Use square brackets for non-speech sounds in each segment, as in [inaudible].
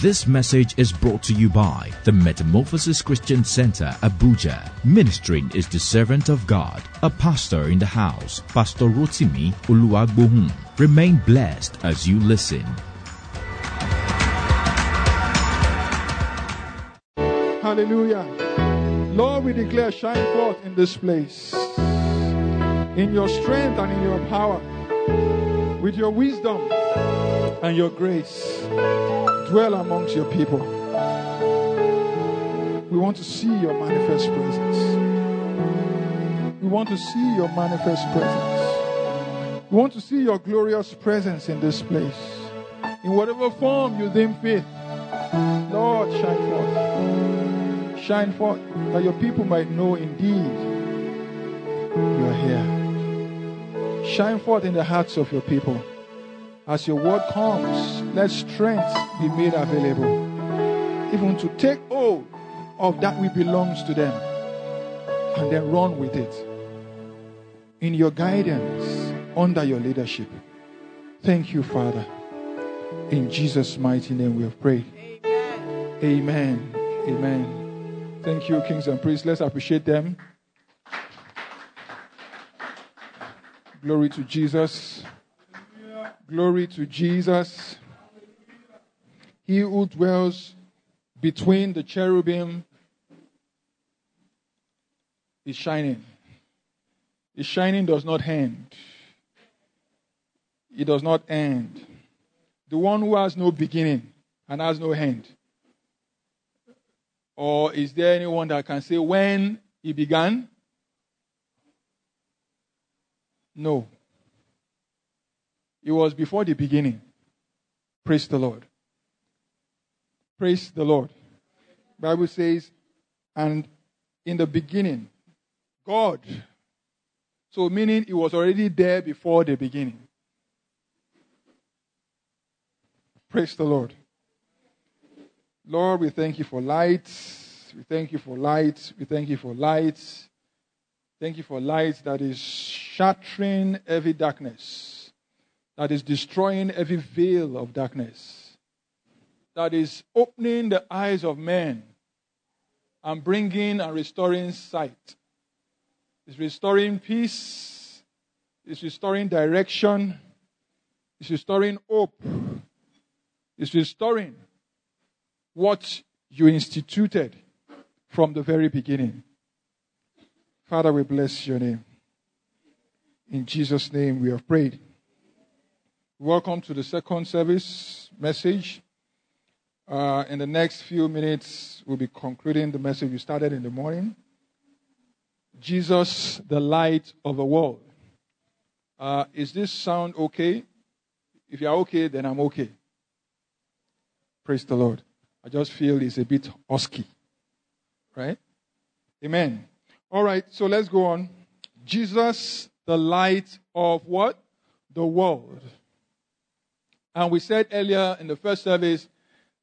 This message is brought to you by the Metamorphosis Christian Center, Abuja. Ministering is the servant of God, a pastor in the house, Pastor Rotimi Oluwagbohun. Remain blessed as you listen. Hallelujah. Lord, we declare shine forth in this place. In your strength and in your power. With your wisdom and your grace. Dwell amongst your people. We want to see your manifest presence. We want to see your manifest presence. We want to see your glorious presence in this place. In whatever form you deem fit. Lord, shine forth. Shine forth that your people might know indeed you are here. Shine forth in the hearts of your people. As your word comes, let strength be made available. Even to take hold of that which belongs to them and then run with it. In your guidance, under your leadership. Thank you, Father. In Jesus' mighty name we have prayed. Amen. Amen. Thank you, kings and priests. Let's appreciate them. Glory to Jesus. Glory to Jesus. He who dwells between the cherubim is shining. His shining does not end. It does not end. The one who has no beginning and has no end. Or is there anyone that can say when he began? No. It was before the beginning. Praise the Lord. Praise the Lord. Bible says, and in the beginning, God. So meaning it was already there before the beginning. Praise the Lord. Lord, we thank you for light. We thank you for light. We thank you for light. Thank you for light that is shattering every darkness, that is destroying every veil of darkness, that is opening the eyes of men and bringing and restoring sight. It's restoring peace, it's restoring direction, it's restoring hope, it's restoring what you instituted from the very beginning. Father, we bless your name. In Jesus' name we have prayed. Welcome to the second service message. Uh, in the next few minutes, we'll be concluding the message we started in the morning. Jesus, the light of the world. Uh, is this sound okay? If you're okay, then I'm okay. Praise the Lord. I just feel it's a bit husky. Right? Amen. All right, so let's go on. Jesus, the light of what? The world. And we said earlier in the first service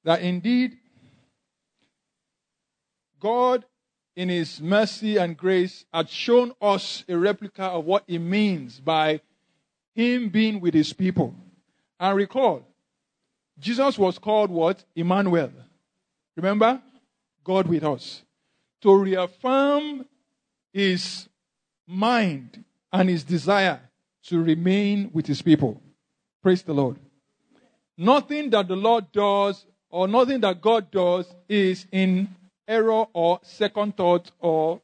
that indeed God, in His mercy and grace, had shown us a replica of what it means by Him being with His people. And recall, Jesus was called what? Emmanuel. Remember? God with us. To reaffirm his mind and his desire to remain with his people. Praise the Lord. Nothing that the Lord does or nothing that God does is in error or second thought or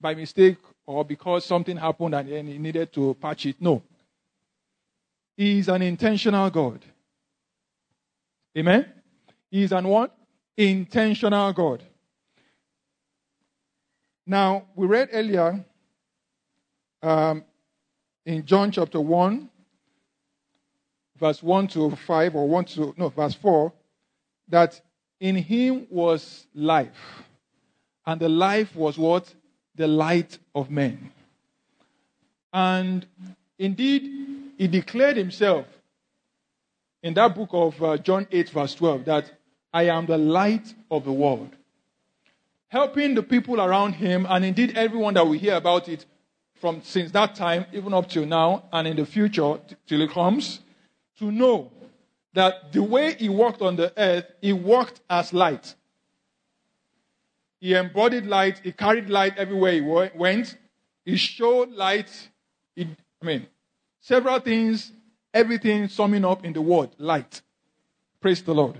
by mistake or because something happened and he needed to patch it. No. He is an intentional God. Amen? He is an what? intentional God. Now, we read earlier um, in John chapter 1, verse 1 to 5, or 1 to, no, verse 4, that in him was life. And the life was what? The light of men. And indeed, he declared himself in that book of uh, John 8, verse 12, that I am the light of the world. Helping the people around him, and indeed everyone that we hear about it from since that time, even up till now, and in the future, till it comes, to know that the way he walked on the earth, he walked as light. He embodied light, he carried light everywhere he went, he showed light. He, I mean, several things, everything summing up in the word light. Praise the Lord.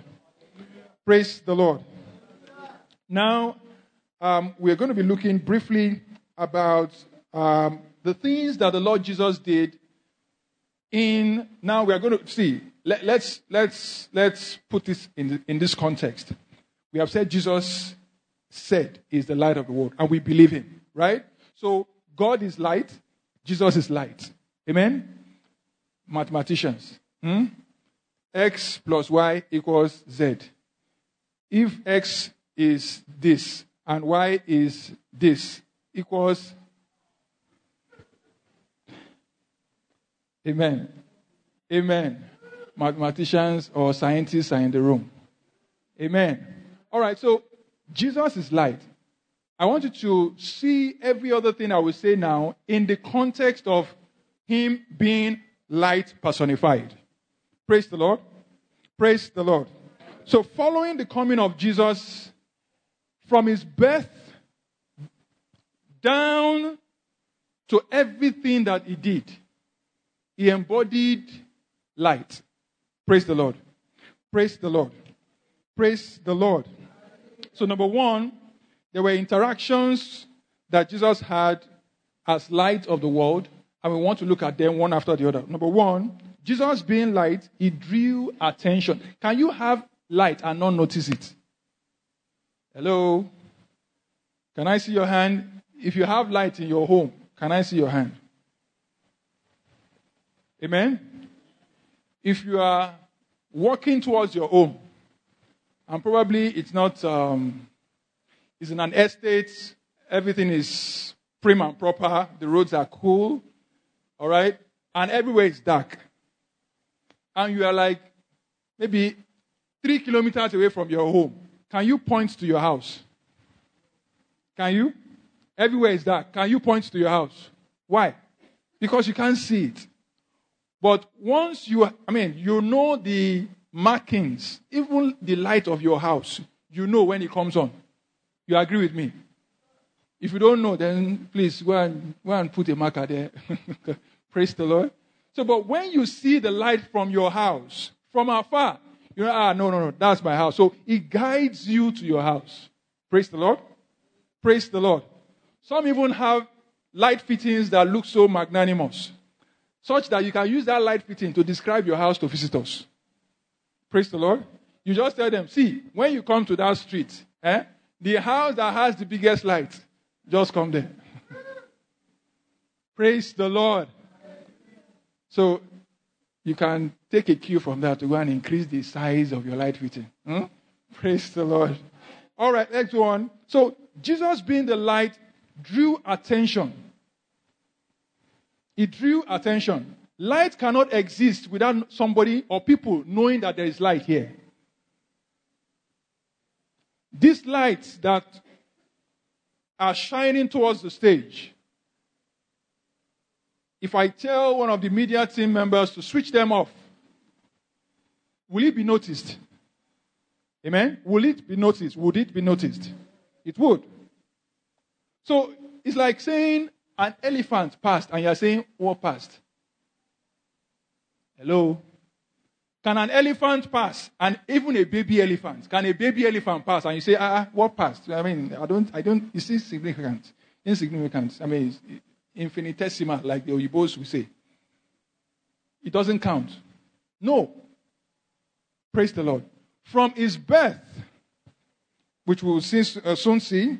Praise the Lord. Now, um, we're going to be looking briefly about um, the things that the Lord Jesus did in. Now, we are going to see. Let, let's, let's let's put this in in this context. We have said Jesus said is the light of the world, and we believe him, right? So God is light, Jesus is light. Amen. Mathematicians. Hmm? X plus Y equals Z. If X is this and Y is this equals. Amen. Amen. Mathematicians or scientists are in the room. Amen. All right, so Jesus is light. I want you to see every other thing I will say now in the context of Him being light personified. Praise the Lord. Praise the Lord. So, following the coming of Jesus from his birth down to everything that he did, he embodied light. Praise the Lord. Praise the Lord. Praise the Lord. So, number one, there were interactions that Jesus had as light of the world, and we want to look at them one after the other. Number one, Jesus being light, he drew attention. Can you have light and not notice it? Hello? Can I see your hand? If you have light in your home, can I see your hand? Amen? If you are walking towards your home, and probably it's not, um, it's in an estate, everything is prim and proper, the roads are cool, all right, and everywhere is dark. And you are like maybe three kilometers away from your home. Can you point to your house? Can you? Everywhere is dark. Can you point to your house? Why? Because you can't see it. But once you, I mean, you know the markings, even the light of your house, you know when it comes on. You agree with me? If you don't know, then please go and, go and put a marker there. [laughs] Praise the Lord. So, but when you see the light from your house, from afar, you know, ah, no, no, no, that's my house. So it guides you to your house. Praise the Lord. Praise the Lord. Some even have light fittings that look so magnanimous, such that you can use that light fitting to describe your house to visitors. Praise the Lord. You just tell them, see, when you come to that street, eh, the house that has the biggest light, just come there. [laughs] Praise the Lord. So you can take a cue from that to go and increase the size of your light fitting. Hmm? Praise the Lord. All right, next one. So Jesus being the light drew attention. It drew attention. Light cannot exist without somebody or people knowing that there is light here. These lights that are shining towards the stage if I tell one of the media team members to switch them off, will it be noticed? Amen? Will it be noticed? Would it be noticed? It would. So it's like saying an elephant passed and you're saying what passed? Hello? Can an elephant pass? And even a baby elephant. Can a baby elephant pass? And you say, ah, what passed? I mean, I don't, I don't, it's insignificant. Insignificant. I mean, infinitesimal, like the Oyibos will say. It doesn't count. No. Praise the Lord. From his birth, which we will uh, soon see,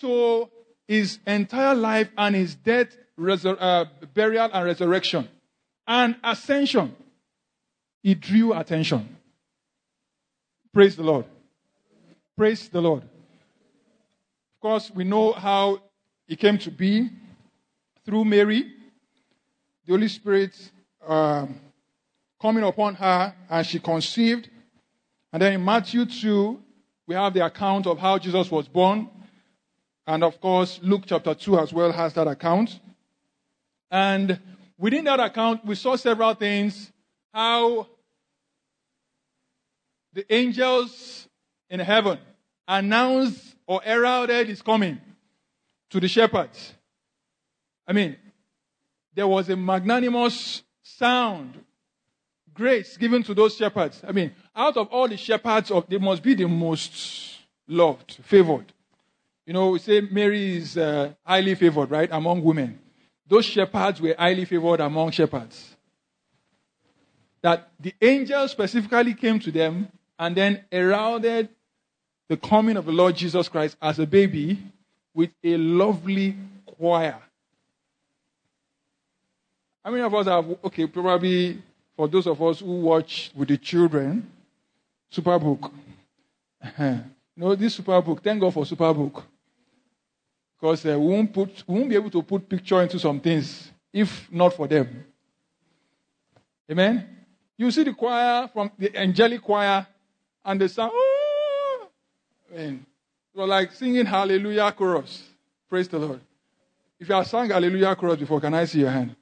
to his entire life and his death, uh, burial, and resurrection, and ascension, he drew attention. Praise the Lord. Praise the Lord. Of course, we know how he came to be through Mary, the Holy Spirit um, coming upon her, and she conceived. And then in Matthew 2, we have the account of how Jesus was born. And of course, Luke chapter 2 as well has that account. And within that account, we saw several things how the angels in heaven announced or heralded his coming to the shepherds. I mean, there was a magnanimous sound, grace given to those shepherds. I mean, out of all the shepherds, of, they must be the most loved, favored. You know, we say Mary is uh, highly favored, right, among women. Those shepherds were highly favored among shepherds. That the angel specifically came to them and then heralded the coming of the Lord Jesus Christ as a baby with a lovely choir. How many of us have, okay, probably for those of us who watch with the children, Superbook. [laughs] you know, this Superbook, thank God for Superbook. Because uh, we, won't put, won't be able to put picture into some things if not for them. Amen? You see the choir from the angelic choir and the sound, oh! I mean, it was like singing hallelujah chorus. Praise the Lord. If you have sung hallelujah chorus before, can I see your hand?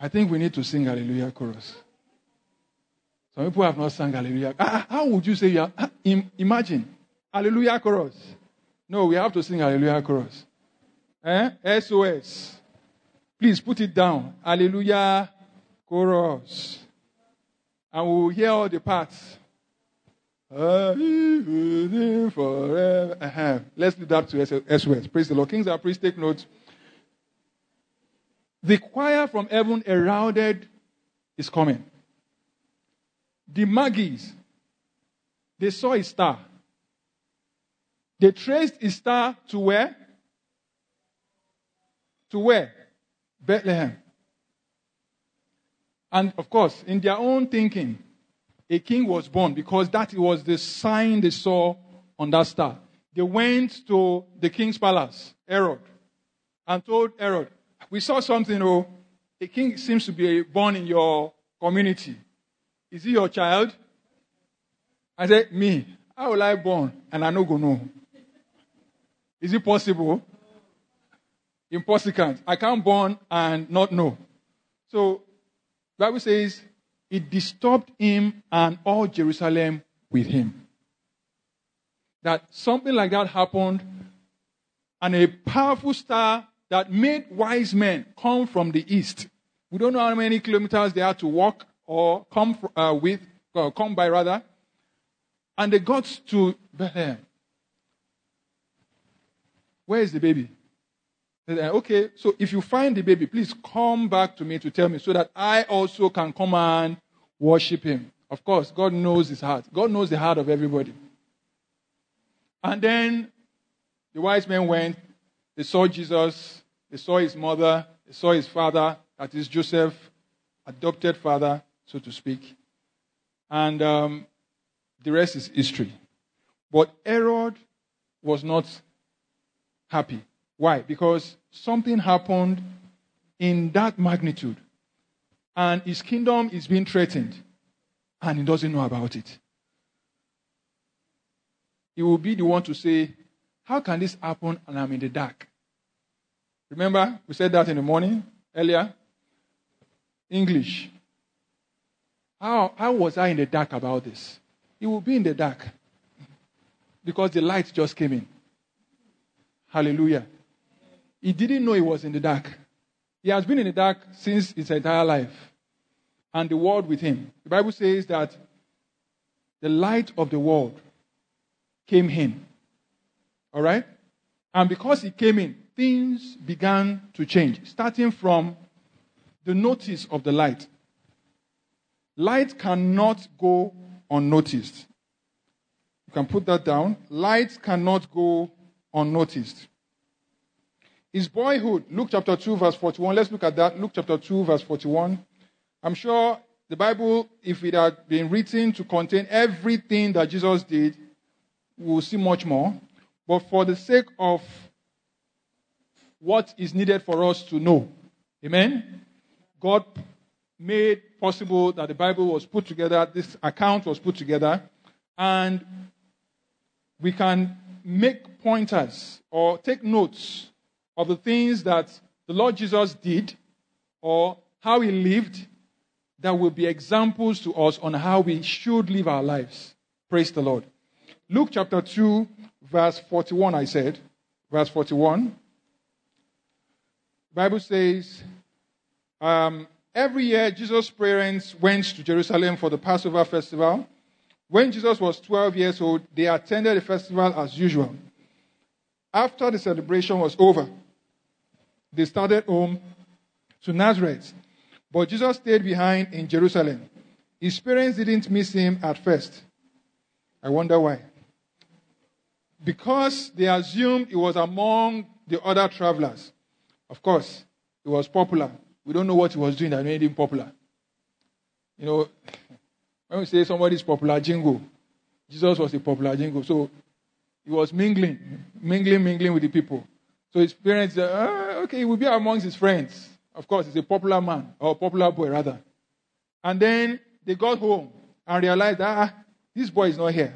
I think we need to sing hallelujah chorus. Some people have not sung hallelujah. Ah, how would you say you? Ah, imagine hallelujah chorus. No, we have to sing hallelujah chorus. Eh? SOS. Please put it down. Hallelujah chorus. And we will hear all the parts. Forever. Uh-huh. Let's do that to SOS. Praise the Lord. Kings and priests, take note. The choir from heaven heralded is coming. The Magi's, they saw a star. They traced his star to where? To where? Bethlehem. And of course, in their own thinking, a king was born because that was the sign they saw on that star. They went to the king's palace, Herod, and told Herod, We saw something, oh, a king seems to be born in your community. Is he your child? I said, Me. How will I born? And I no go know. Is it possible? Impossible. I can't born and not know. So, Bible says it disturbed him and all Jerusalem with him. That something like that happened, and a powerful star that made wise men come from the east. We don't know how many kilometers they had to walk or come uh, with, uh, come by rather, and they got to Bethlehem. Where is the baby? Okay, so if you find the baby, please come back to me to tell me so that I also can come and worship him. Of course, God knows his heart. God knows the heart of everybody. And then the wise men went, they saw Jesus, they saw his mother, they saw his father, that is Joseph, adopted father, so to speak. And um, the rest is history. But Herod was not happy. Why? Because something happened in that magnitude, and his kingdom is being threatened, and he doesn't know about it. He will be the one to say, How can this happen and I'm in the dark? Remember, we said that in the morning earlier? English. How, how was I in the dark about this? He will be in the dark because the light just came in. Hallelujah. He didn't know he was in the dark. He has been in the dark since his entire life. And the world with him. The Bible says that the light of the world came in. All right? And because he came in, things began to change, starting from the notice of the light. Light cannot go unnoticed. You can put that down. Light cannot go unnoticed. His boyhood, Luke chapter 2, verse 41. Let's look at that. Luke chapter 2, verse 41. I'm sure the Bible, if it had been written to contain everything that Jesus did, we'll see much more. But for the sake of what is needed for us to know, amen, God made possible that the Bible was put together, this account was put together, and we can make pointers or take notes of the things that the Lord Jesus did or how he lived that will be examples to us on how we should live our lives. Praise the Lord. Luke chapter 2, verse 41, I said. Verse 41. Bible says, um, every year Jesus' parents went to Jerusalem for the Passover festival. When Jesus was 12 years old, they attended the festival as usual. After the celebration was over, they started home to Nazareth. But Jesus stayed behind in Jerusalem. His parents didn't miss him at first. I wonder why. Because they assumed he was among the other travelers. Of course, he was popular. We don't know what he was doing that made him popular. You know, when we say somebody is popular jingo, Jesus was a popular jingo. So he was mingling, mingling, mingling with the people. So his parents said, ah, okay, he will be amongst his friends. Of course, he's a popular man, or popular boy, rather. And then they got home and realized, ah, this boy is not here.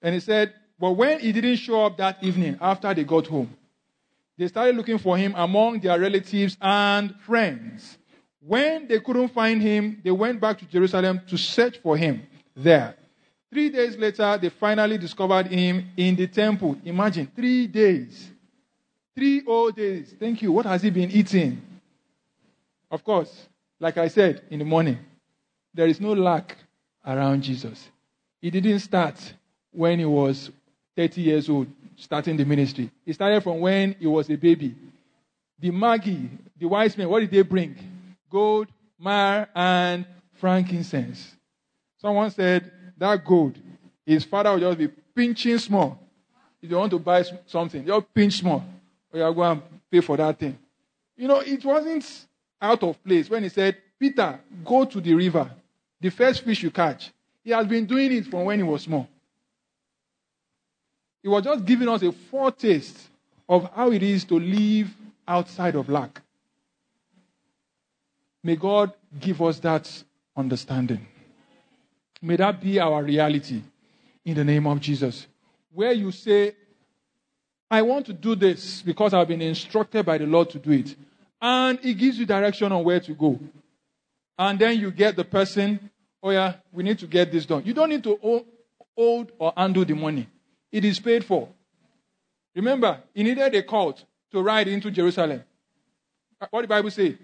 And he said, but when he didn't show up that evening after they got home, they started looking for him among their relatives and friends. When they couldn't find him, they went back to Jerusalem to search for him there. Three days later, they finally discovered him in the temple. Imagine, three days. Three whole days. Thank you. What has he been eating? Of course, like I said in the morning, there is no lack around Jesus. He didn't start when he was 30 years old, starting the ministry. He started from when he was a baby. The Magi, the wise men, what did they bring? Gold, myrrh, and frankincense. Someone said that gold, his father would just be pinching small. If you want to buy something, just pinch small. Oh, or you are going to pay for that thing. You know, it wasn't out of place when he said, Peter, go to the river. The first fish you catch. He has been doing it from when he was small. He was just giving us a foretaste of how it is to live outside of lack. May God give us that understanding. May that be our reality in the name of Jesus. Where you say, I want to do this because I've been instructed by the Lord to do it and it gives you direction on where to go. And then you get the person, oh yeah, we need to get this done. You don't need to hold or undo the money. It is paid for. Remember, he needed a cult to ride into Jerusalem. What the Bible say?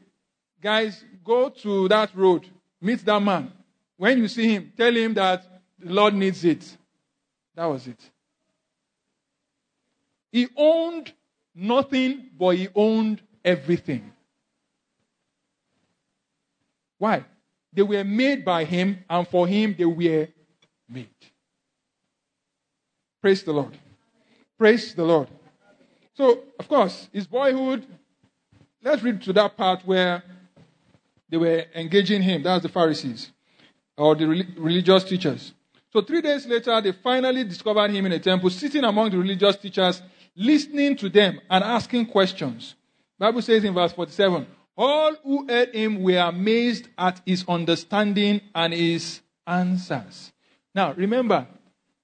Guys, go to that road, meet that man. When you see him, tell him that the Lord needs it. That was it. He owned nothing, but he owned everything. Why? They were made by him, and for him they were made. Praise the Lord. Praise the Lord. So, of course, his boyhood, let's read to that part where they were engaging him. That's the Pharisees or the religious teachers. So, three days later, they finally discovered him in a temple, sitting among the religious teachers, listening to them and asking questions. Bible says in verse 47, all who heard him were amazed at his understanding and his answers. Now, remember,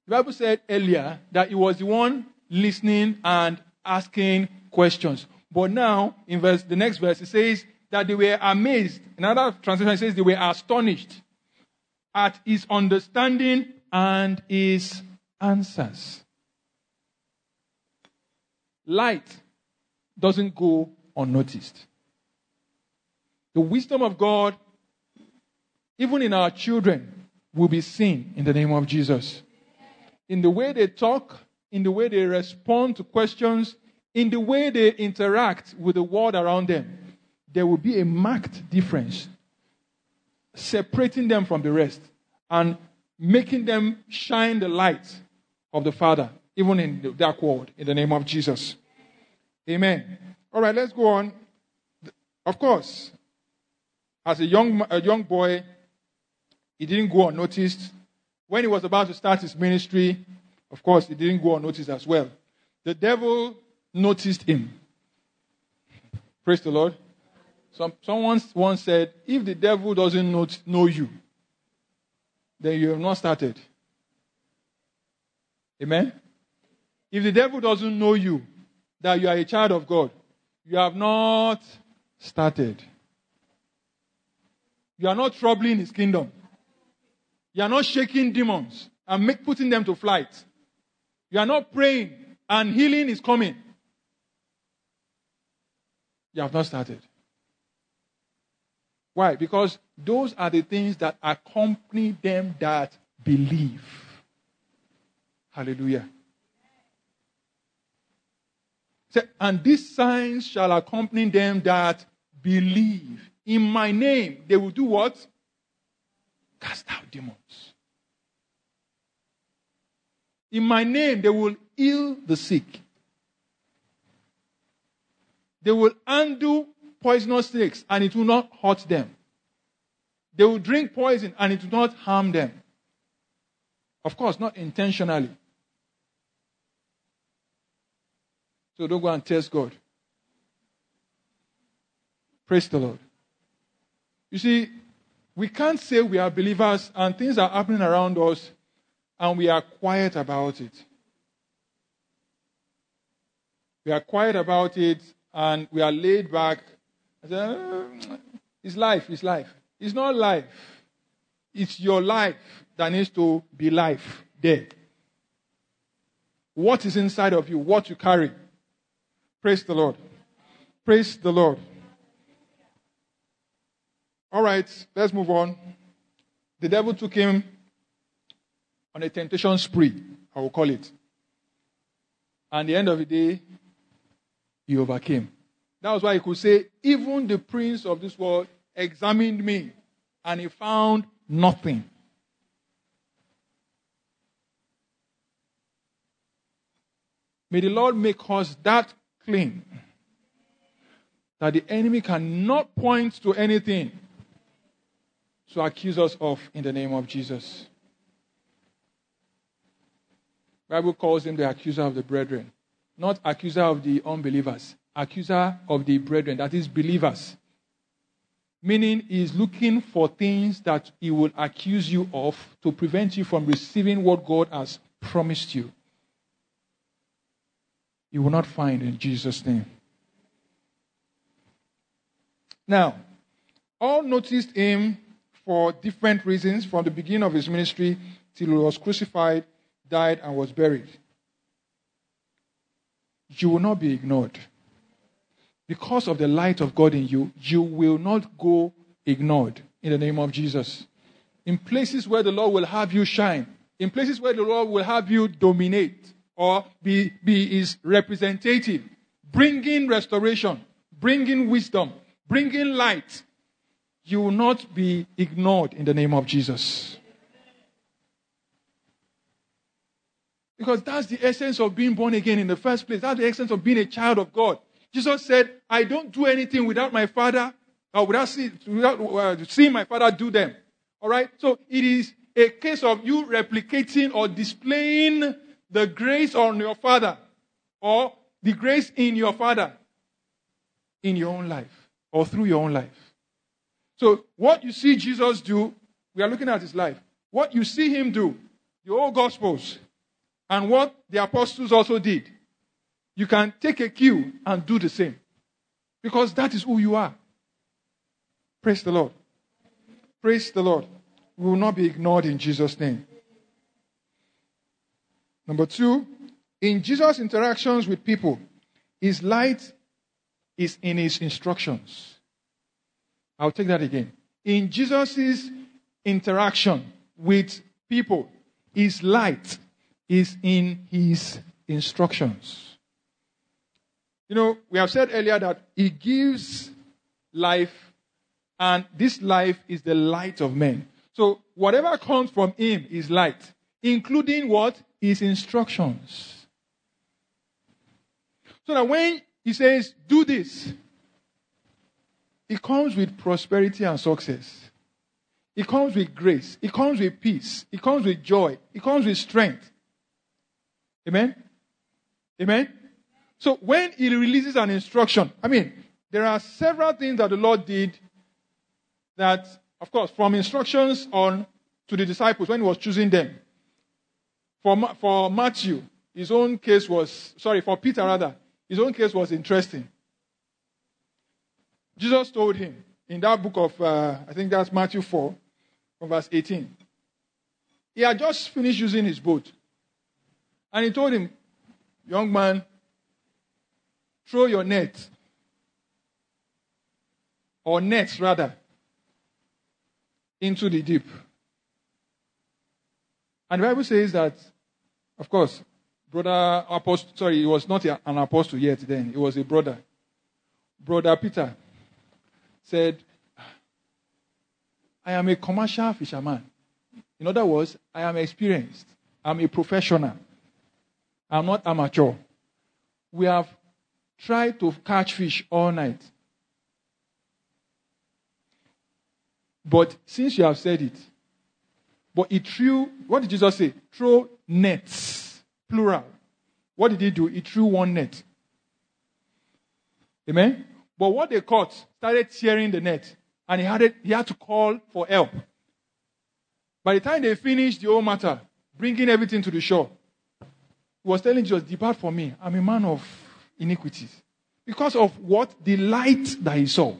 the Bible said earlier that he was the one listening and asking questions. But now, in verse, the next verse, it says that they were amazed. Another translation says they were astonished at his understanding and his answers. Light doesn't go unnoticed. The wisdom of God, even in our children, will be seen in the name of Jesus. In the way they talk, in the way they respond to questions, in the way they interact with the world around them, there will be a marked difference, separating them from the rest and making them shine the light of the Father, even in the dark world, in the name of Jesus. Amen. All right, let's go on. Of course, as a young, a young boy, he didn't go unnoticed. When he was about to start his ministry, of course, he didn't go unnoticed as well. The devil noticed him. Praise the Lord. Some, someone once said, if the devil doesn't know, know you, then you have not started. Amen? If the devil doesn't know you, that you are a child of God, you have not started. You are not troubling his kingdom. You are not shaking demons and make, putting them to flight. You are not praying and healing is coming. You have not started. Why? Because those are the things that accompany them that believe. Hallelujah. And these signs shall accompany them that believe. In my name, they will do what? Cast out demons. In my name, they will heal the sick. They will undo poisonous snakes and it will not hurt them. They will drink poison and it will not harm them. Of course, not intentionally. So don't go and test God. Praise the Lord. You see, we can't say we are believers and things are happening around us and we are quiet about it. We are quiet about it and we are laid back. Say, uh, it's life, it's life. It's not life. It's your life that needs to be life there. What is inside of you, what you carry. Praise the Lord. Praise the Lord. All right, let's move on. The devil took him on a temptation spree, I will call it. And the end of the day, he overcame. That was why he could say, Even the prince of this world examined me, and he found nothing. May the Lord make us that clean that the enemy cannot point to anything to accuse us of in the name of Jesus. Bible calls him the accuser of the brethren, not accuser of the unbelievers, accuser of the brethren, that is believers. Meaning he is looking for things that he will accuse you of to prevent you from receiving what God has promised you you will not find in Jesus' name. Now, all noticed him for different reasons from the beginning of his ministry till he was crucified, died, and was buried. You will not be ignored. Because of the light of God in you, you will not go ignored in the name of Jesus. In places where the Lord will have you shine, in places where the Lord will have you dominate, or be, be his representative, bringing restoration, bringing wisdom, bringing light, you will not be ignored in the name of Jesus. Because that's the essence of being born again in the first place. That's the essence of being a child of God. Jesus said, I don't do anything without my Father, or without, see, without uh, seeing my Father do them. All right? So it is a case of you replicating or displaying the grace on your father or the grace in your father in your own life or through your own life. So, what you see Jesus do, we are looking at his life. What you see him do, the old gospels, and what the apostles also did, you can take a cue and do the same. Because that is who you are. Praise the Lord. Praise the Lord. We will not be ignored in Jesus' name. Number two, in Jesus' interactions with people, his light is in his instructions. I'll take that again. In Jesus' interaction with people, his light is in his instructions. You know, we have said earlier that he gives life, and this life is the light of men. So, whatever comes from him is light, including what? his instructions. So that when he says, do this, it comes with prosperity and success. It comes with grace. It comes with peace. It comes with joy. It comes with strength. Amen? Amen? So when he releases an instruction, I mean, there are several things that the Lord did that, of course, from instructions on to the disciples when he was choosing them. For, for Matthew, his own case was, sorry, for Peter rather, his own case was interesting. Jesus told him, in that book of, uh, I think that's Matthew 4, from verse 18. He had just finished using his boat. And he told him, Young man, throw your net, or nets rather, into the deep. And the Bible says that, of course, brother apostle, sorry, he was not an apostle yet then, he was a brother. Brother Peter said, I am a commercial fisherman. In other words, I am experienced. I'm a professional. I'm not amateur. We have tried to catch fish all night. But since you have said it, but he threw, what did Jesus say? Throw nets, plural. What did he do? He threw one net. Amen? But what they caught started tearing the net, and he had, it, he had to call for help. By the time they finished the whole matter, bringing everything to the shore, he was telling Jesus, Depart from me. I'm a man of iniquities. Because of what? The light that he saw.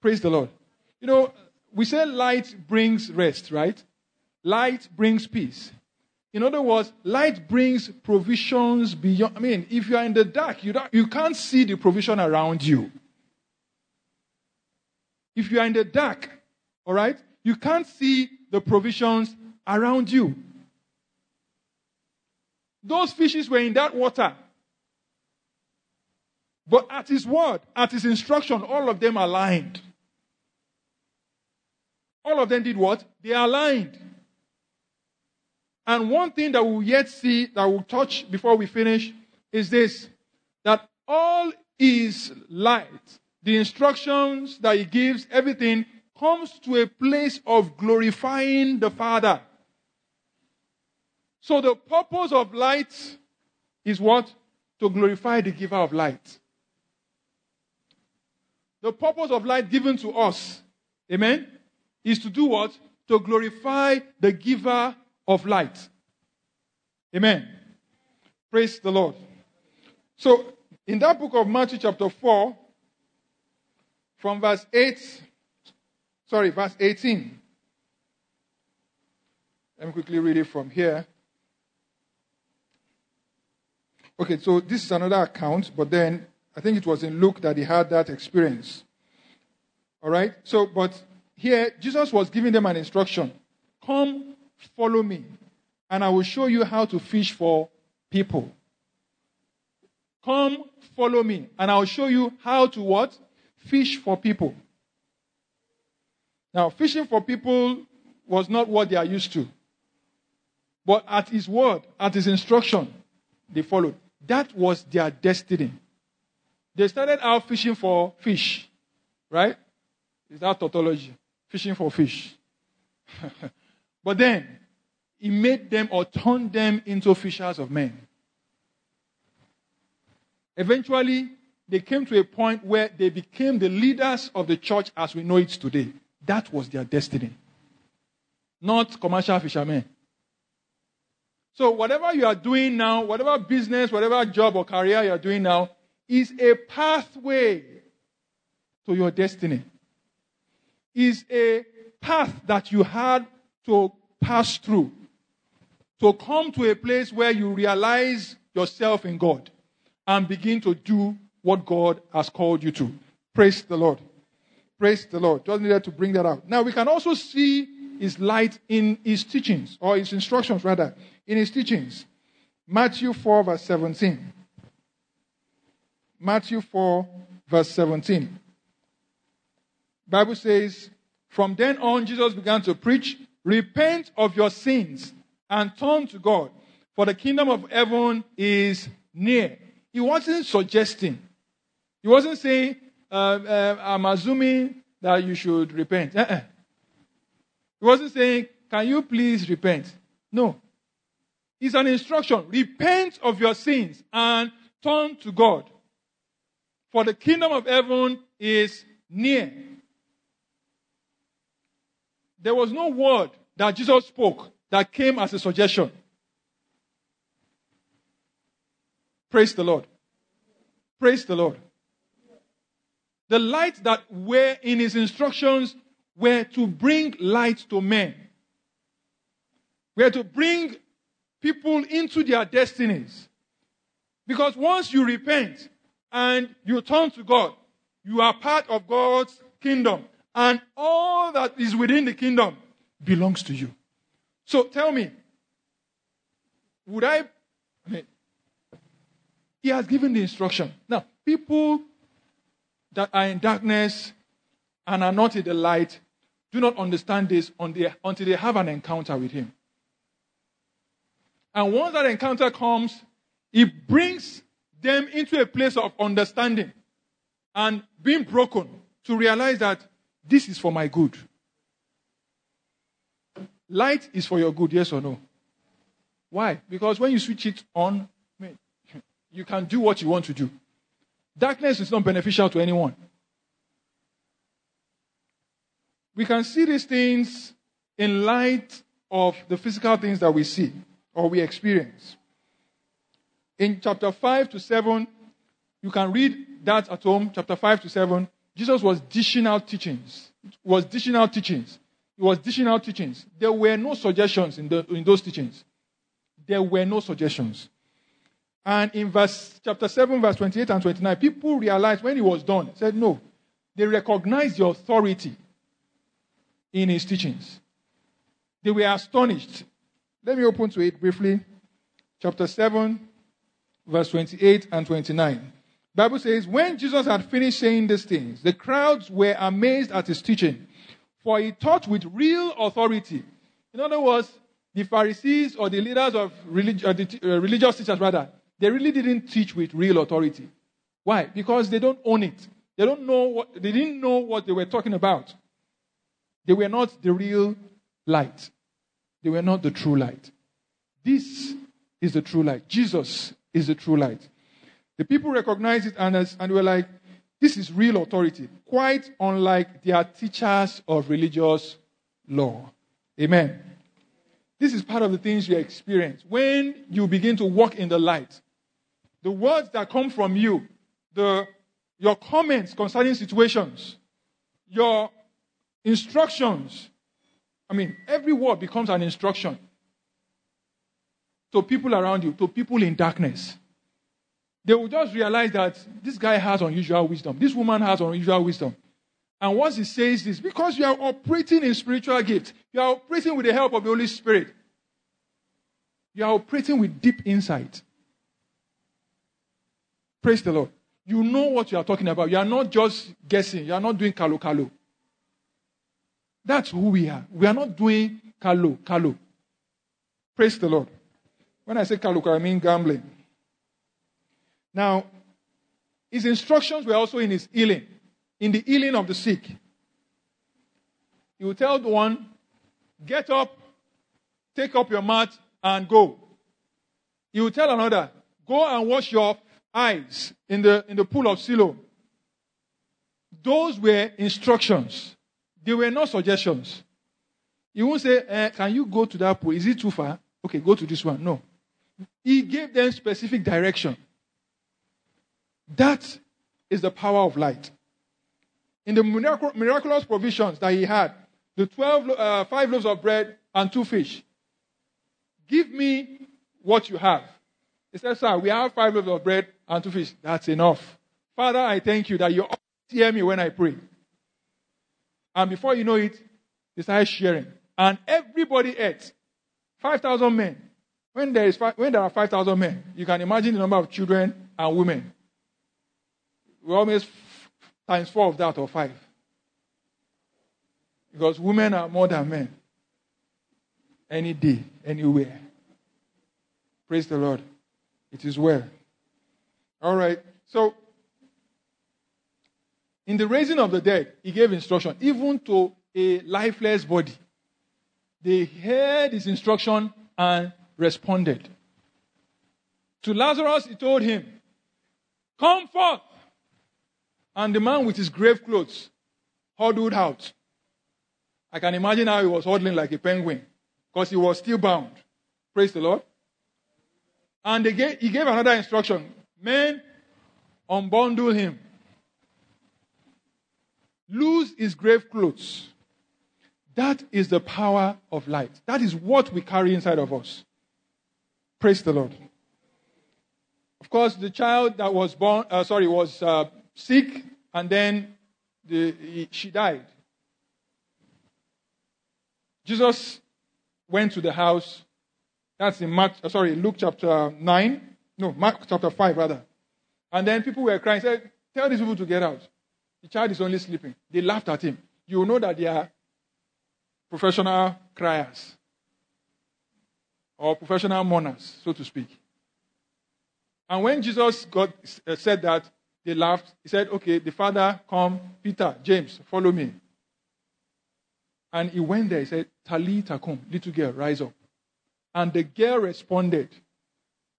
Praise the Lord. You know, we say light brings rest, right? Light brings peace. In other words, light brings provisions beyond. I mean, if you are in the dark, you, don't you can't see the provision around you. If you are in the dark, all right, you can't see the provisions around you. Those fishes were in that water. But at his word, at his instruction, all of them aligned. All of them did what? They aligned. And one thing that we'll yet see, that we'll touch before we finish, is this that all is light, the instructions that he gives, everything comes to a place of glorifying the Father. So the purpose of light is what? To glorify the giver of light. The purpose of light given to us, amen, is to do what? To glorify the giver of light. Amen. Praise the Lord. So, in that book of Matthew, chapter 4, from verse 8, sorry, verse 18. Let me quickly read it from here. Okay, so this is another account, but then I think it was in Luke that he had that experience. All right? So, but here, Jesus was giving them an instruction Come, follow me, and I will show you how to fish for people. Come, follow me, and I'll show you how to what? Fish for people. Now, fishing for people was not what they are used to. But at his word, at his instruction, they followed. That was their destiny. They started out fishing for fish, right? Is that tautology? fishing for fish. [laughs] but then, he made them or turned them into fishers of men. Eventually, they came to a point where they became the leaders of the church as we know it today. That was their destiny. Not commercial fishermen. So, whatever you are doing now, whatever business, whatever job or career you are doing now, is a pathway to your destiny is a path that you had to pass through to come to a place where you realize yourself in God and begin to do what God has called you to. Praise the Lord. Praise the Lord. Just needed to bring that out. Now we can also see his light in his teachings, or his instructions rather, in his teachings. Matthew 4, verse 17. Matthew 4, verse 17. Bible says, from then on, Jesus began to preach, repent of your sins and turn to God, for the kingdom of heaven is near. He wasn't suggesting. He wasn't saying, uh, uh, I'm assuming that you should repent. Uh-uh. He wasn't saying, can you please repent? No. It's an instruction. Repent of your sins and turn to God. For the kingdom of heaven is near. There was no word that Jesus spoke that came as a suggestion. Praise the Lord. Praise the Lord. The light that were in his instructions were to bring light to men. We Were to bring people into their destinies. Because once you repent and you turn to God, you are part of God's kingdom. And all that is within the kingdom belongs to you. So tell me, would I, I mean, he has given the instruction. Now, people that are in darkness and are not in the light do not understand this until they have an encounter with him. And once that encounter comes, it brings them into a place of understanding and being broken to realize that this is for my good. Light is for your good, yes or no? Why? Because when you switch it on, you can do what you want to do. Darkness is not beneficial to anyone. We can see these things in light of the physical things that we see or we experience. In chapter 5 to 7, you can read that at home, chapter 5 to 7. Jesus was dishing out teachings. Was dishing out teachings. He was dishing out teachings. There were no suggestions in, the, in those teachings. There were no suggestions. And in verse chapter 7, verse 28 and 29, people realized when he was done, said no. They recognized the authority in his teachings. They were astonished. Let me open to it briefly. Chapter 7, verse 28 and 29. Bible says, when Jesus had finished saying these things, the crowds were amazed at his teaching, for he taught with real authority. In other words, the Pharisees or the leaders of relig- uh, the, uh, religious teachers, rather, they really didn't teach with real authority. Why? Because they don't own it. They don't know what they didn't know what they were talking about. They were not the real light. They were not the true light. This is the true light. Jesus is the true light. The people recognized it and, and were like, this is real authority, quite unlike their teachers of religious law. Amen. This is part of the things you experience when you begin to walk in the light. The words that come from you, the, your comments concerning situations, your instructions. I mean, every word becomes an instruction to people around you, to people in darkness. They will just realize that this guy has unusual wisdom. This woman has unusual wisdom. And once he says this, because you are operating in spiritual gifts, you are operating with the help of the Holy Spirit. You are operating with deep insight. Praise the Lord. You know what you are talking about. You are not just guessing. You are not doing kalo kalo. That's who we are. We are not doing kalo kalo. Praise the Lord. When I say kalo, I mean gambling. Now, his instructions were also in his healing, in the healing of the sick. He would tell the one, get up, take up your mat, and go. He would tell another, go and wash your eyes in the, in the pool of Siloam. Those were instructions. They were no suggestions. He won't say, eh, Can you go to that pool? Is it too far? Okay, go to this one. No. He gave them specific direction. That is the power of light. In the miraculous provisions that he had, the 12, uh, five loaves of bread and two fish, give me what you have. He said, Sir, we have five loaves of bread and two fish. That's enough. Father, I thank you that you always hear me when I pray. And before you know it, they started sharing. And everybody ate. 5,000 men. When there, is five, when there are 5,000 men, you can imagine the number of children and women. We almost times four of that or five. Because women are more than men. Any day, anywhere. Praise the Lord. It is well. All right. So, in the raising of the dead, he gave instruction, even to a lifeless body. They heard his instruction and responded. To Lazarus, he told him, Come forth. And the man with his grave clothes huddled out. I can imagine how he was huddling like a penguin because he was still bound. Praise the Lord. And gave, he gave another instruction Men, unbundle him. Lose his grave clothes. That is the power of light. That is what we carry inside of us. Praise the Lord. Of course, the child that was born, uh, sorry, was uh, sick, and then the, he, she died. Jesus went to the house. That's in Mark, uh, sorry, Luke chapter 9. No, Mark chapter 5, rather. And then people were crying, said, Tell these people to get out. The child is only sleeping. They laughed at him. You know that they are professional criers or professional mourners, so to speak. And when Jesus got, uh, said that, they laughed. He said, Okay, the father, come, Peter, James, follow me. And he went there. He said, Talita, come, little girl, rise up. And the girl responded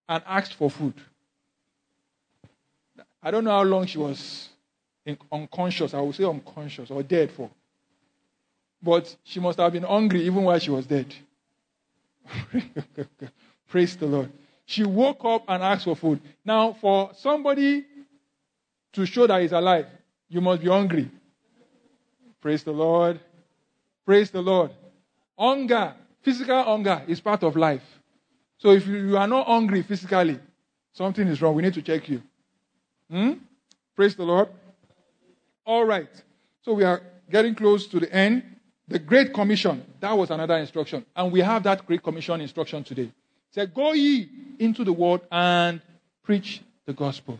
and asked for food. I don't know how long she was unconscious. I would say unconscious or dead for. But she must have been hungry even while she was dead. [laughs] Praise the Lord. She woke up and asked for food. Now, for somebody to show that he's alive, you must be hungry. Praise the Lord. Praise the Lord. Hunger, physical hunger, is part of life. So if you are not hungry physically, something is wrong. We need to check you. Hmm? Praise the Lord. All right. So we are getting close to the end. The Great Commission, that was another instruction. And we have that Great Commission instruction today. It said, Go ye into the world and preach the gospel.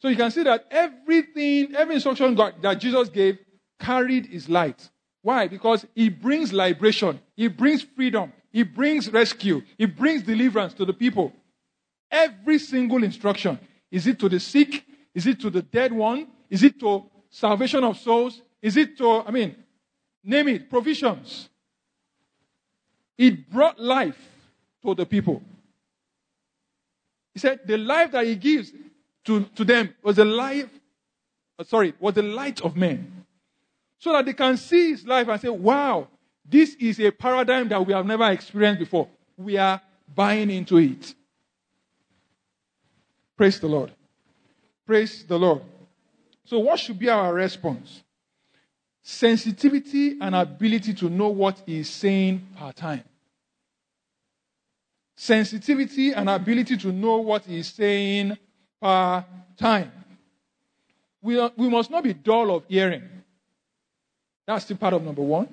So you can see that everything, every instruction God, that Jesus gave carried his light. Why? Because he brings liberation, he brings freedom, he brings rescue, he brings deliverance to the people. Every single instruction is it to the sick? Is it to the dead one? Is it to salvation of souls? Is it to, I mean, name it, provisions? It brought life to the people. He said the life that he gives to, to them was the life, uh, sorry, was the light of men. So that they can see his life and say, wow, this is a paradigm that we have never experienced before. We are buying into it. Praise the Lord. Praise the Lord. So, what should be our response? Sensitivity and ability to know what he is saying per time. Sensitivity and ability to know what he is saying per time. We, are, we must not be dull of hearing. That's the part of number one.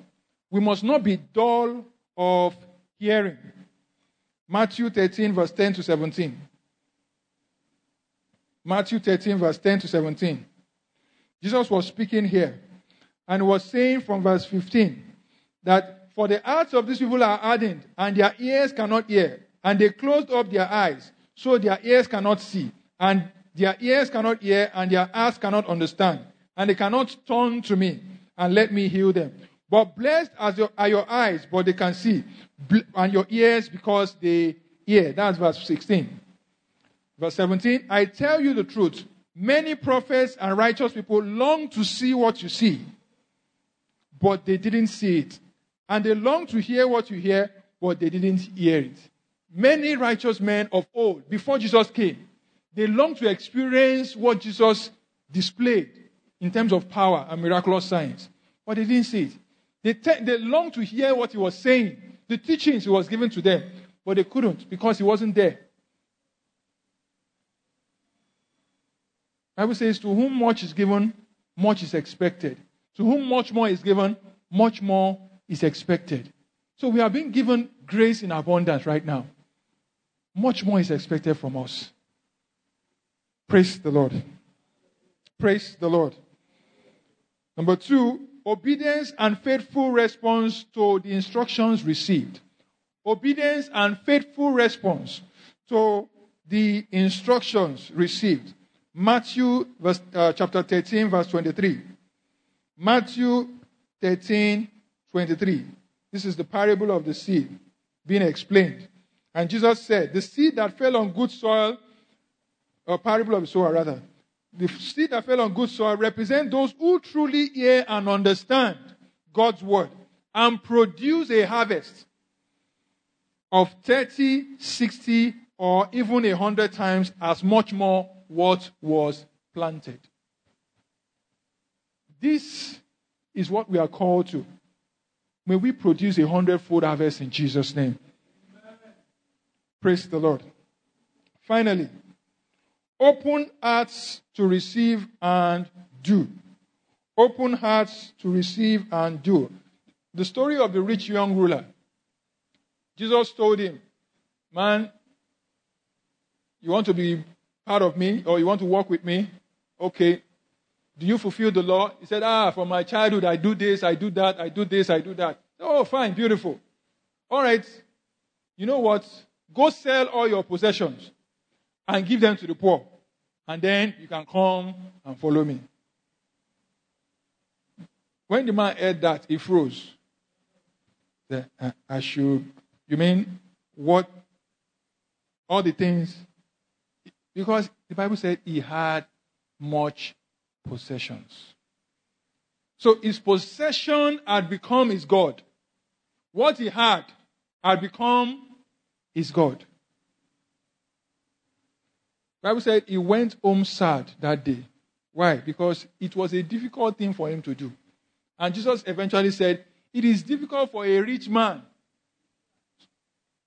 We must not be dull of hearing. Matthew 13, verse 10 to 17. Matthew 13, verse 10 to 17. Jesus was speaking here and was saying from verse 15 that for the hearts of these people are hardened and their ears cannot hear, and they closed up their eyes so their ears cannot see, and their ears cannot hear, and their eyes cannot understand, and they cannot turn to me and let me heal them. But blessed are your eyes, but they can see, and your ears because they hear. That's verse 16. Verse 17 I tell you the truth. Many prophets and righteous people long to see what you see, but they didn't see it. And they long to hear what you hear, but they didn't hear it. Many righteous men of old, before Jesus came, they long to experience what Jesus displayed in terms of power and miraculous signs, but they didn't see it. They, te- they long to hear what he was saying, the teachings he was giving to them, but they couldn't because he wasn't there. Bible says, To whom much is given, much is expected. To whom much more is given, much more is expected. So we are being given grace in abundance right now. Much more is expected from us. Praise the Lord. Praise the Lord. Number two, obedience and faithful response to the instructions received. Obedience and faithful response to the instructions received. Matthew verse, uh, chapter 13, verse 23. Matthew 13, 23. This is the parable of the seed being explained. And Jesus said, The seed that fell on good soil, or parable of the rather, the seed that fell on good soil represent those who truly hear and understand God's word and produce a harvest of 30, 60, or even a hundred times as much more what was planted. This is what we are called to. May we produce a hundredfold harvest in Jesus' name. Praise the Lord. Finally, open hearts to receive and do. Open hearts to receive and do. The story of the rich young ruler. Jesus told him, Man, you want to be part of me or you want to work with me? Okay. Do you fulfill the law? He said, Ah, from my childhood, I do this, I do that, I do this, I do that. Oh, fine, beautiful. All right. You know what? Go sell all your possessions and give them to the poor. And then you can come and follow me. When the man heard that, he froze. Uh, I should, you mean what? All the things. Because the Bible said he had much possessions. So his possession had become his God. What he had had become his God. Bible said he went home sad that day. Why? Because it was a difficult thing for him to do. And Jesus eventually said, It is difficult for a rich man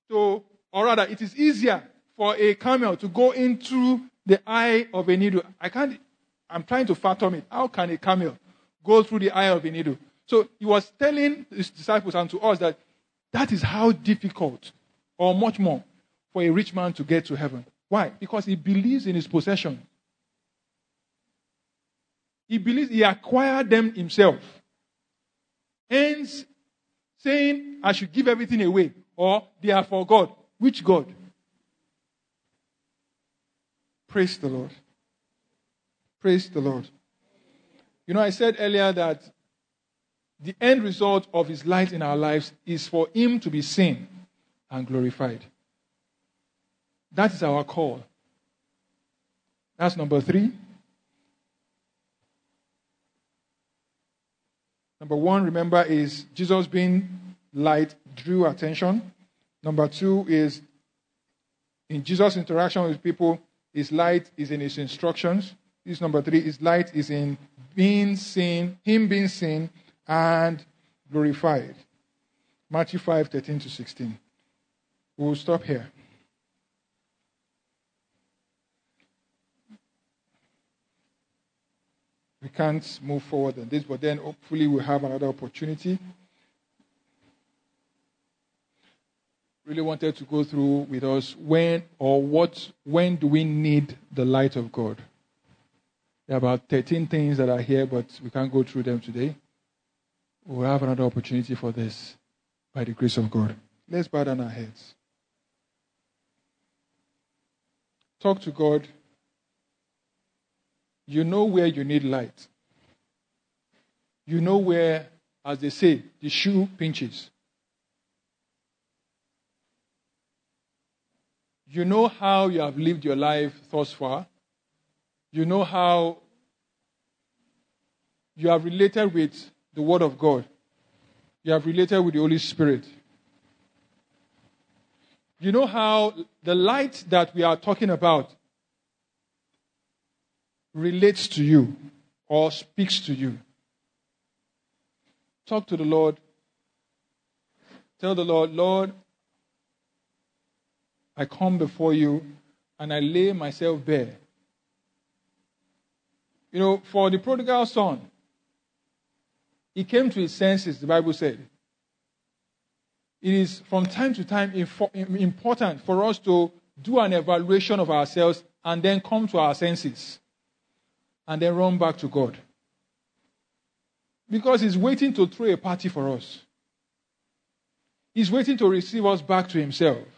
to, or rather, it is easier for a camel to go into the eye of a needle. I can't, I'm trying to fathom it. How can a camel go through the eye of a needle? So he was telling his disciples and to us that that is how difficult, or much more, for a rich man to get to heaven. Why? Because he believes in his possession. He believes he acquired them himself. Hence, saying, I should give everything away, or they are for God. Which God? Praise the Lord. Praise the Lord. You know, I said earlier that the end result of His light in our lives is for Him to be seen and glorified. That is our call. That's number three. Number one, remember, is Jesus being light drew attention. Number two is in Jesus' interaction with people, his light is in his instructions. This number three, his light is in being seen, him being seen and glorified. Matthew 5, 13 to 16. We'll stop here. we can't move forward on this, but then hopefully we'll have another opportunity. Really wanted to go through with us when or what, when do we need the light of God? There are about 13 things that are here, but we can't go through them today. We'll have another opportunity for this by the grace of God. Let's bow down our heads. Talk to God you know where you need light. You know where, as they say, the shoe pinches. You know how you have lived your life thus far. You know how you have related with the Word of God. You have related with the Holy Spirit. You know how the light that we are talking about relates to you or speaks to you. Talk to the Lord. Tell the Lord, Lord, I come before you and I lay myself bare. You know, for the prodigal son, he came to his senses, the Bible said. It is from time to time important for us to do an evaluation of ourselves and then come to our senses and then run back to God. Because He's waiting to throw a party for us. He's waiting to receive us back to Himself.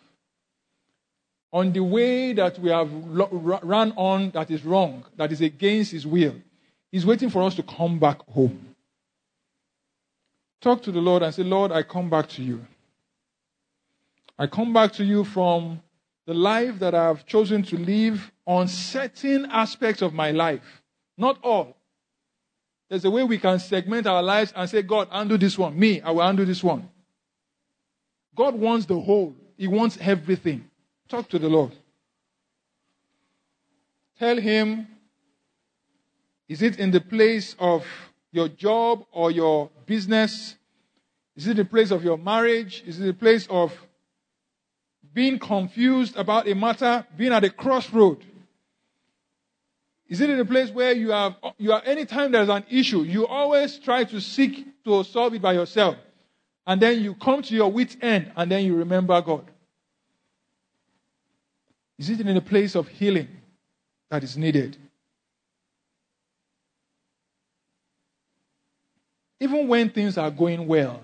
On the way that we have run on that is wrong, that is against His will, He's waiting for us to come back home. Talk to the Lord and say, Lord, I come back to you. I come back to you from the life that I've chosen to live on certain aspects of my life not all. There's a way we can segment our lives and say, God, undo this one. Me, I will undo this one. God wants the whole, He wants everything. Talk to the Lord. Tell Him, is it in the place of your job or your business? Is it the place of your marriage? Is it the place of being confused about a matter, being at a crossroad? Is it in a place where you have, you are, anytime there's an issue, you always try to seek to solve it by yourself. And then you come to your wit's end and then you remember God. Is it in a place of healing that is needed? Even when things are going well,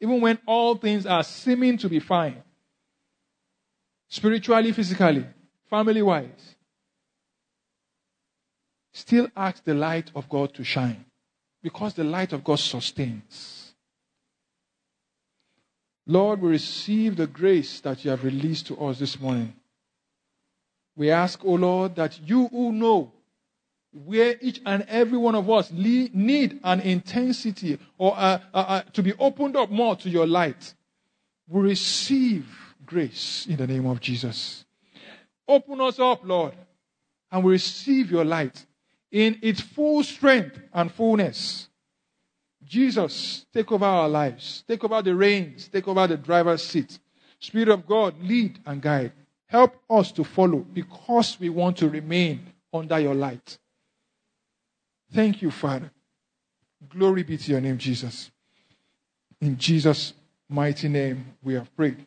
even when all things are seeming to be fine, spiritually, physically, family wise, still ask the light of God to shine because the light of God sustains. Lord, we receive the grace that you have released to us this morning. We ask, O oh Lord, that you who know where each and every one of us need an intensity or to be opened up more to your light, we receive grace in the name of Jesus. Open us up, Lord, and we receive your light in its full strength and fullness. Jesus, take over our lives. Take over the reins. Take over the driver's seat. Spirit of God, lead and guide. Help us to follow because we want to remain under your light. Thank you, Father. Glory be to your name, Jesus. In Jesus' mighty name, we have prayed.